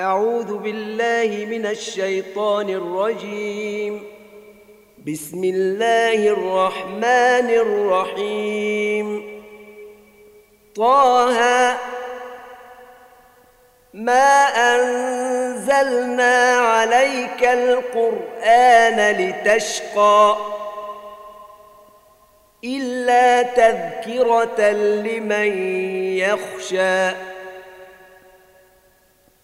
أعوذ بالله من الشيطان الرجيم. بسم الله الرحمن الرحيم. طه ما أنزلنا عليك القرآن لتشقى إلا تذكرة لمن يخشى.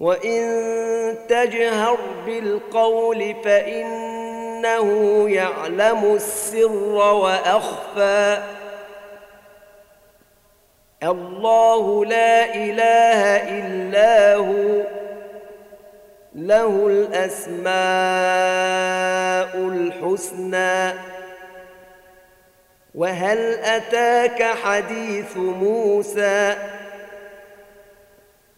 وان تجهر بالقول فانه يعلم السر واخفى الله لا اله الا هو له الاسماء الحسنى وهل اتاك حديث موسى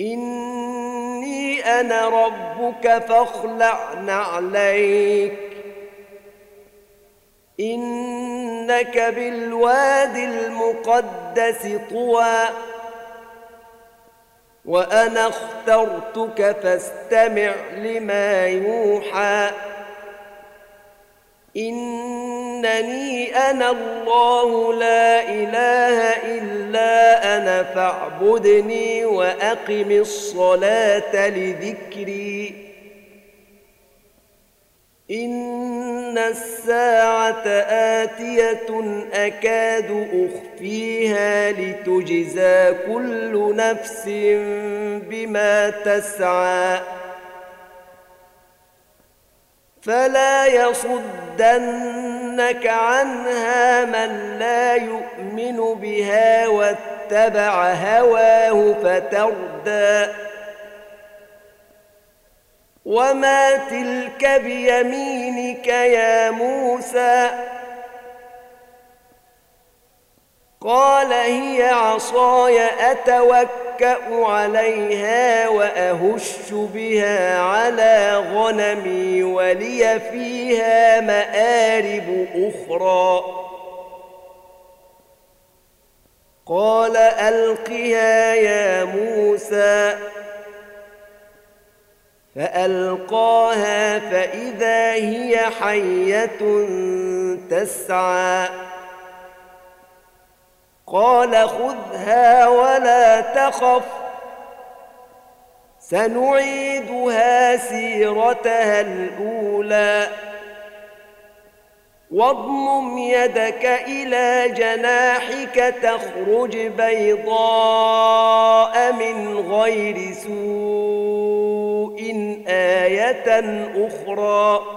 إني أنا ربك فاخلع نعليك إنك بالوادي المقدس طوى. وأنا اخترتك فاستمع لما يوحى. إنني أنا الله لا إله إلا أنا فاعبدني وأقم الصلاة لذكري. إن الساعة آتية أكاد أخفيها لتجزى كل نفس بما تسعى. فلا يصدنك عنها من لا يؤمن بها واتبع هواه فتردى. وما تلك بيمينك يا موسى؟ قال هي عصاي أتوكأ عليها وأهش بها على غنمي ولي فيها مآرب أخرى. قال ألقها يا موسى. فألقاها فإذا هي حية تسعى. قال خذها ولا تخف. سنعيدها سيرتها الأولى. واضمم يدك إلى جناحك تخرج بيضاء من غير سوء آية أخرى.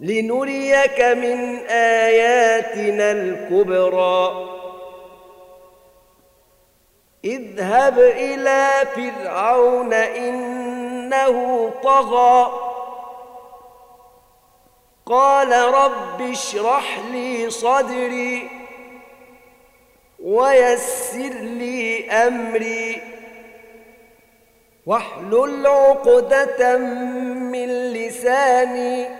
لنريك من آياتنا الكبرى. اذهب إلى فرعون إنه طغى. قال رب اشرح لي صدري ويسر لي أمري. واحلل عقدة من لساني.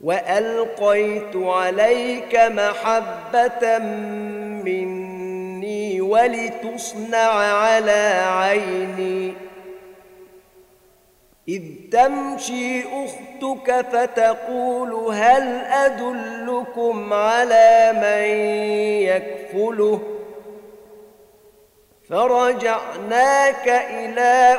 وألقيت عليك محبة مني ولتصنع على عيني. إذ تمشي أختك فتقول هل أدلكم على من يكفله؟ فرجعناك إلى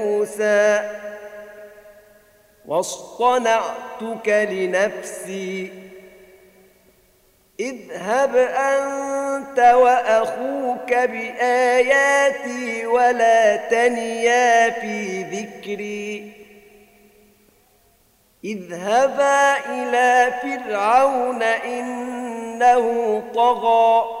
واصطنعتك لنفسي. اذهب أنت وأخوك بآياتي ولا تنيا في ذكري. اذهبا إلى فرعون إنه طغى.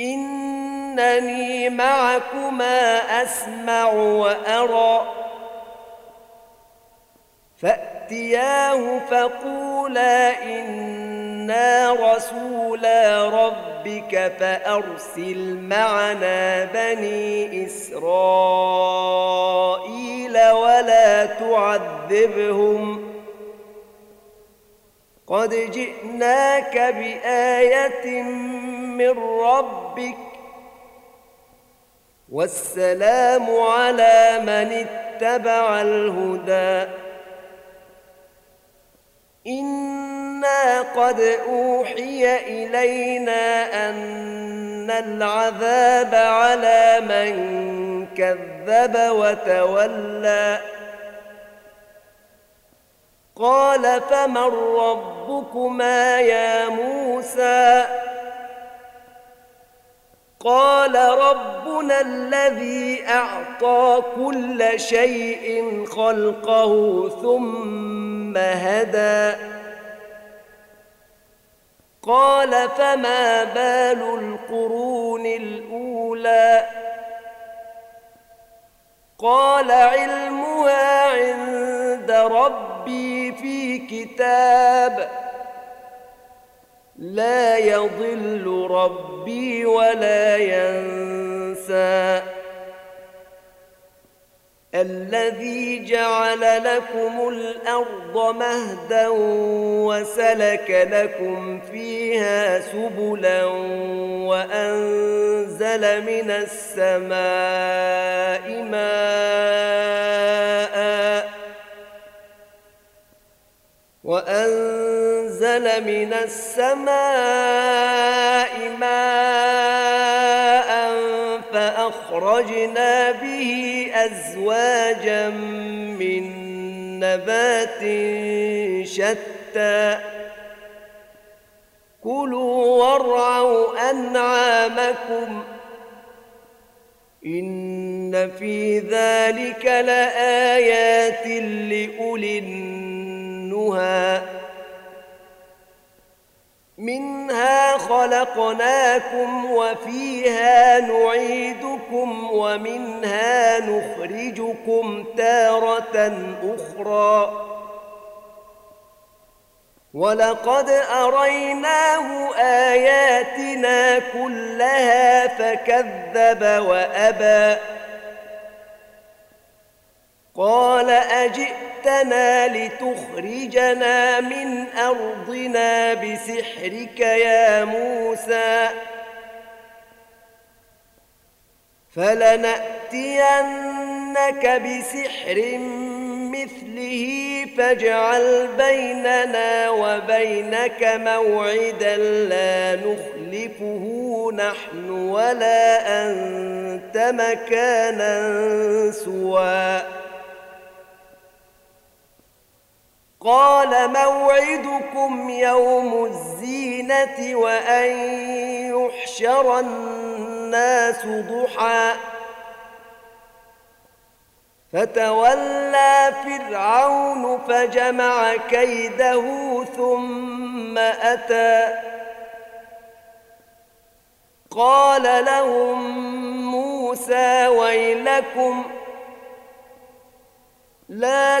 إنني معكما أسمع وأرى. فأتياه فقولا إنا رسولا ربك فأرسل معنا بني إسرائيل ولا تعذبهم. قد جئناك بآية من ربك والسلام على من اتبع الهدى. إنا قد أوحي إلينا أن العذاب على من كذب وتولى. قال فمن ربكما يا موسى؟ قال ربنا الذي أعطى كل شيء خلقه ثم هدى. قال فما بال القرون الأولى؟ قال علمها عند ربي في كتاب. لا يضل ربي ولا ينسى. الذي جعل لكم الأرض مهدا وسلك لكم فيها سبلا وأنزل من السماء ماء وأنزل من السماء ماء فأخرجنا به أزواجا من نبات شتى. كلوا وارعوا أنعامكم إن في ذلك لآيات لأولي النهى. منها خلقناكم وفيها نعيدكم ومنها نخرجكم تارة أخرى. ولقد أريناه آياتنا كلها فكذب وأبى. قال أجئتنا لتخرجنا من أرضنا بسحرك يا موسى فلنأتينك بسحر مثله فاجعل بيننا وبينك موعدا لا نخلفه نحن ولا أنت مكانا سوى قال موعدكم يوم الزينة وأن يحشر الناس ضحى. فتولى فرعون فجمع كيده ثم أتى. قال لهم موسى ويلكم لا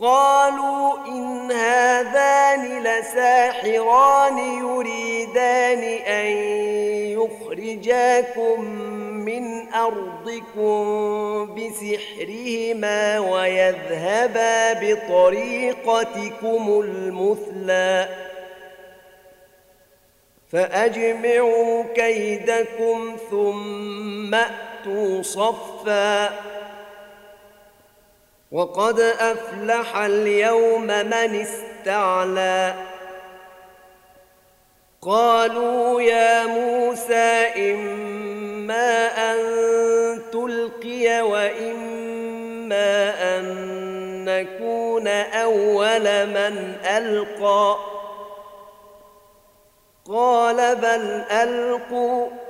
قالوا إن هذان لساحران يريدان أن يخرجاكم من أرضكم بسحرهما ويذهبا بطريقتكم المثلى. فأجمعوا كيدكم ثم أتوا صفا. وقد أفلح اليوم من استعلى. قالوا يا موسى إما أن تلقي وإما أن نكون أول من ألقى. قال بل ألقوا.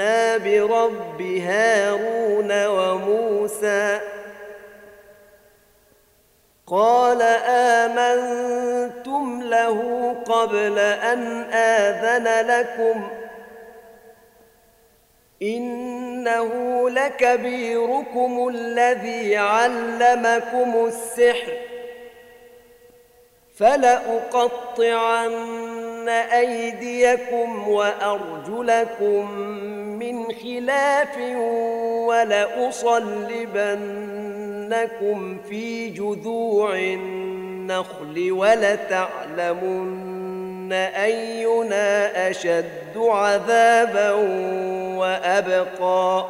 آمنا برب هارون وموسى. قال آمنتم له قبل أن آذن لكم. إنه لكبيركم الذي علمكم السحر. فلأقطعن أيديكم وأرجلكم من خلاف ولأصلبنكم في جذوع النخل ولتعلمن أينا أشد عذابا وأبقى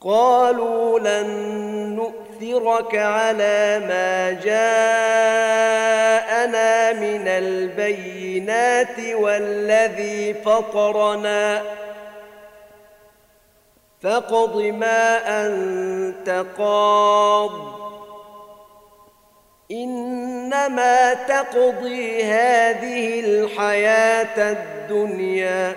قالوا لن نؤمن لنؤثرك على ما جاءنا من البينات والذي فطرنا. فاقض ما أنت قاض. إنما تقضي هذه الحياة الدنيا.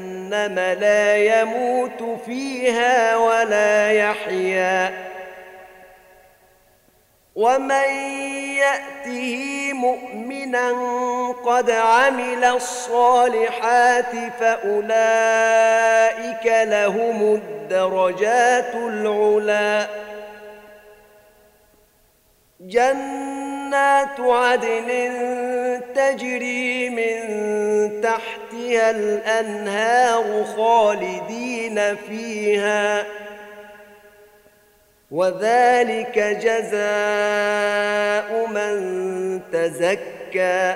لا يموت فيها ولا يحيا. ومن يأته مؤمنا قد عمل الصالحات فأولئك لهم الدرجات العلى جنات عدن تجري من تحتها الأنهار خالدين فيها. وذلك جزاء من تزكى.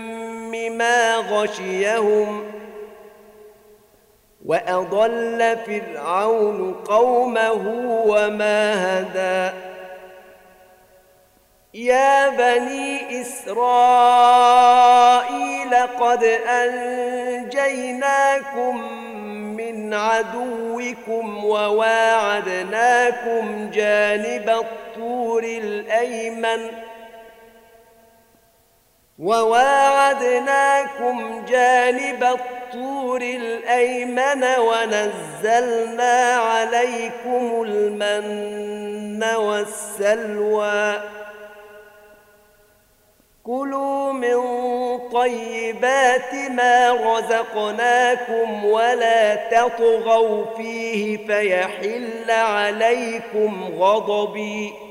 ما غشيهم وأضل فرعون قومه وما هدى. يا بني إسرائيل قد أنجيناكم من عدوكم وواعدناكم جانب الطور الأيمن وواعدناكم جانب الطور الأيمن ونزلنا عليكم المن والسلوى. كلوا من طيبات ما رزقناكم ولا تطغوا فيه فيحل عليكم غضبي.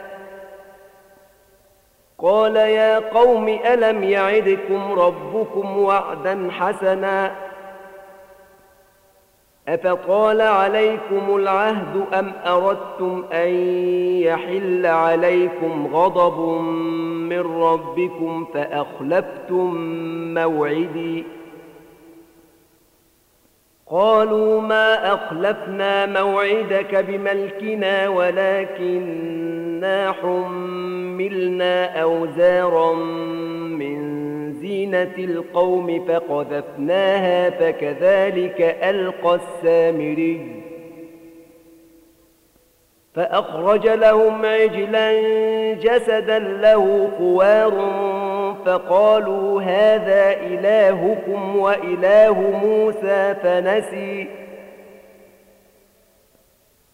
قال يا قوم ألم يعدكم ربكم وعدا حسنا؟ أفطال عليكم العهد أم أردتم أن يحل عليكم غضب من ربكم فأخلفتم موعدي؟ قالوا ما أخلفنا موعدك بملكنا ولكننا حملنا أوزارا من زينة القوم فقذفناها فكذلك ألقى السامري. فأخرج لهم عجلا جسدا له خوار فقالوا هذا إلهكم وإله موسى فنسي.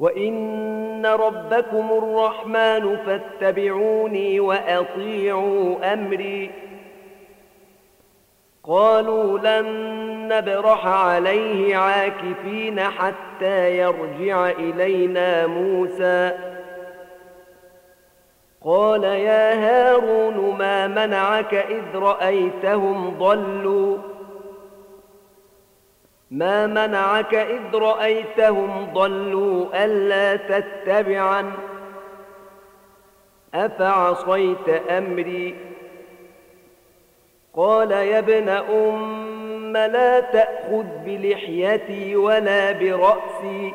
وإن ربكم الرحمن فاتبعوني وأطيعوا أمري. قالوا لن نبرح عليه عاكفين حتى يرجع إلينا موسى. قال يا هارون ما منعك إذ رأيتهم ضلوا. ما منعك إذ رأيتهم ضلوا ألا تتبعا أفعصيت أمري؟ قال يا ابن أم لا تأخذ بلحيتي ولا برأسي.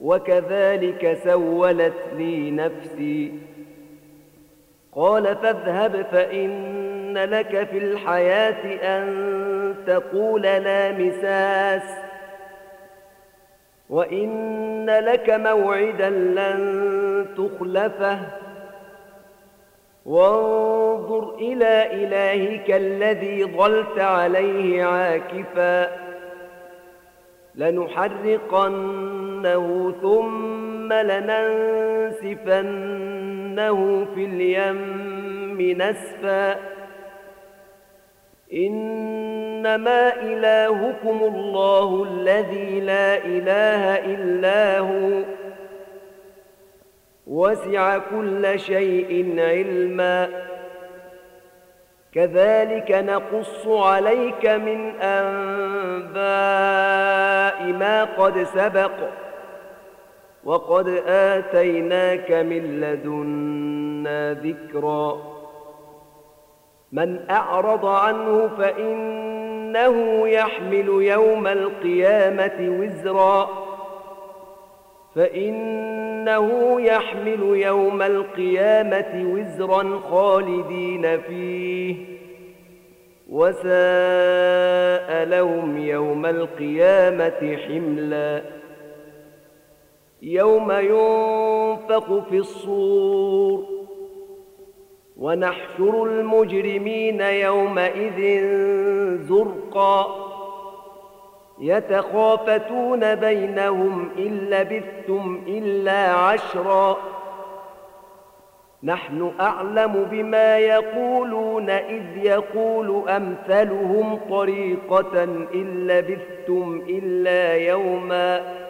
وكذلك سولت لي نفسي. قال فاذهب فإن لك في الحياة أن تقول لا مساس وإن لك موعدا لن تخلفه. وانظر إلى إلهك الذي ظلت عليه عاكفاً. لنحرقنه ثم لننسفنه في اليم نسفا إنما إلهكم الله الذي لا إله إلا هو وسع كل شيء علمًا كذلك نقص عليك من أنباء ما قد سبق وقد آتيناك من لدنا ذكرا. من أعرض عنه فإنه يحمل يوم القيامة وزرا. فإنه يحمل يوم القيامة وزرا خالدين فيه. وساء لهم يوم القيامة حملا. يوم ينفق في الصور ونحشر المجرمين يومئذ زرقا يتخافتون بينهم إن لبثتم إلا عشرا نحن أعلم بما يقولون إذ يقول أمثلهم طريقة إن لبثتم إلا يوما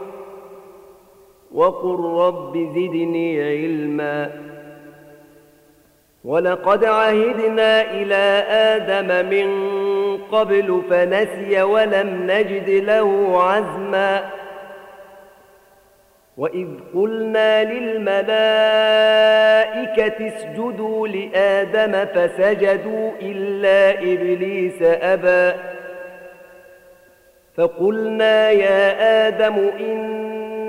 وقل رب زدني علما. ولقد عهدنا إلى آدم من قبل فنسي ولم نجد له عزما. وإذ قلنا للملائكة اسجدوا لآدم فسجدوا إلا إبليس أبى. فقلنا يا آدم إن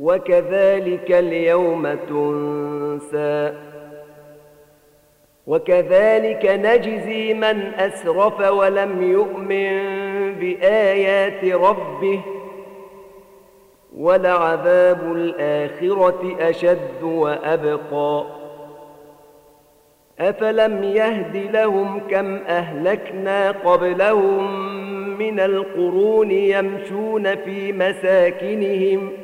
وكذلك اليوم تنسى. وكذلك نجزي من أسرف ولم يؤمن بآيات ربه. ولعذاب الآخرة أشد وأبقى. أفلم يهد لهم كم أهلكنا قبلهم من القرون يمشون في مساكنهم ۖ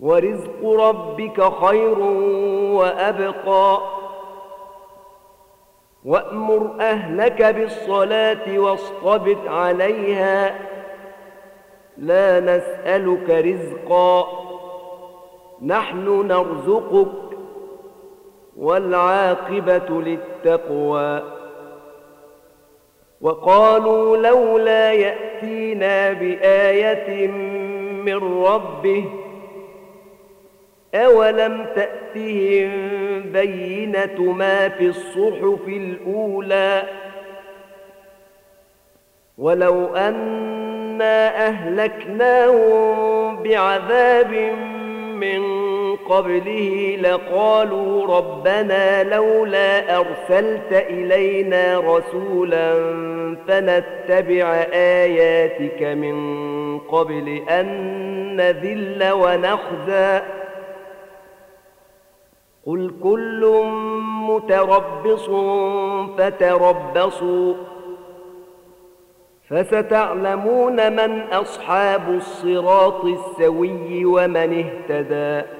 ورزق ربك خير وأبقى. وأمر أهلك بالصلاة واصطبر عليها. لا نسألك رزقا. نحن نرزقك والعاقبة للتقوى. وقالوا لولا يأتينا بآية من ربه أولم تأتهم بينة ما في الصحف الأولى ولو أنا أهلكناهم بعذاب من قبله لقالوا ربنا لولا أرسلت إلينا رسولا فنتبع آياتك من قبل أن نذل ونخزى قل كل متربص فتربصوا فستعلمون من أصحاب الصراط السوي ومن اهتدى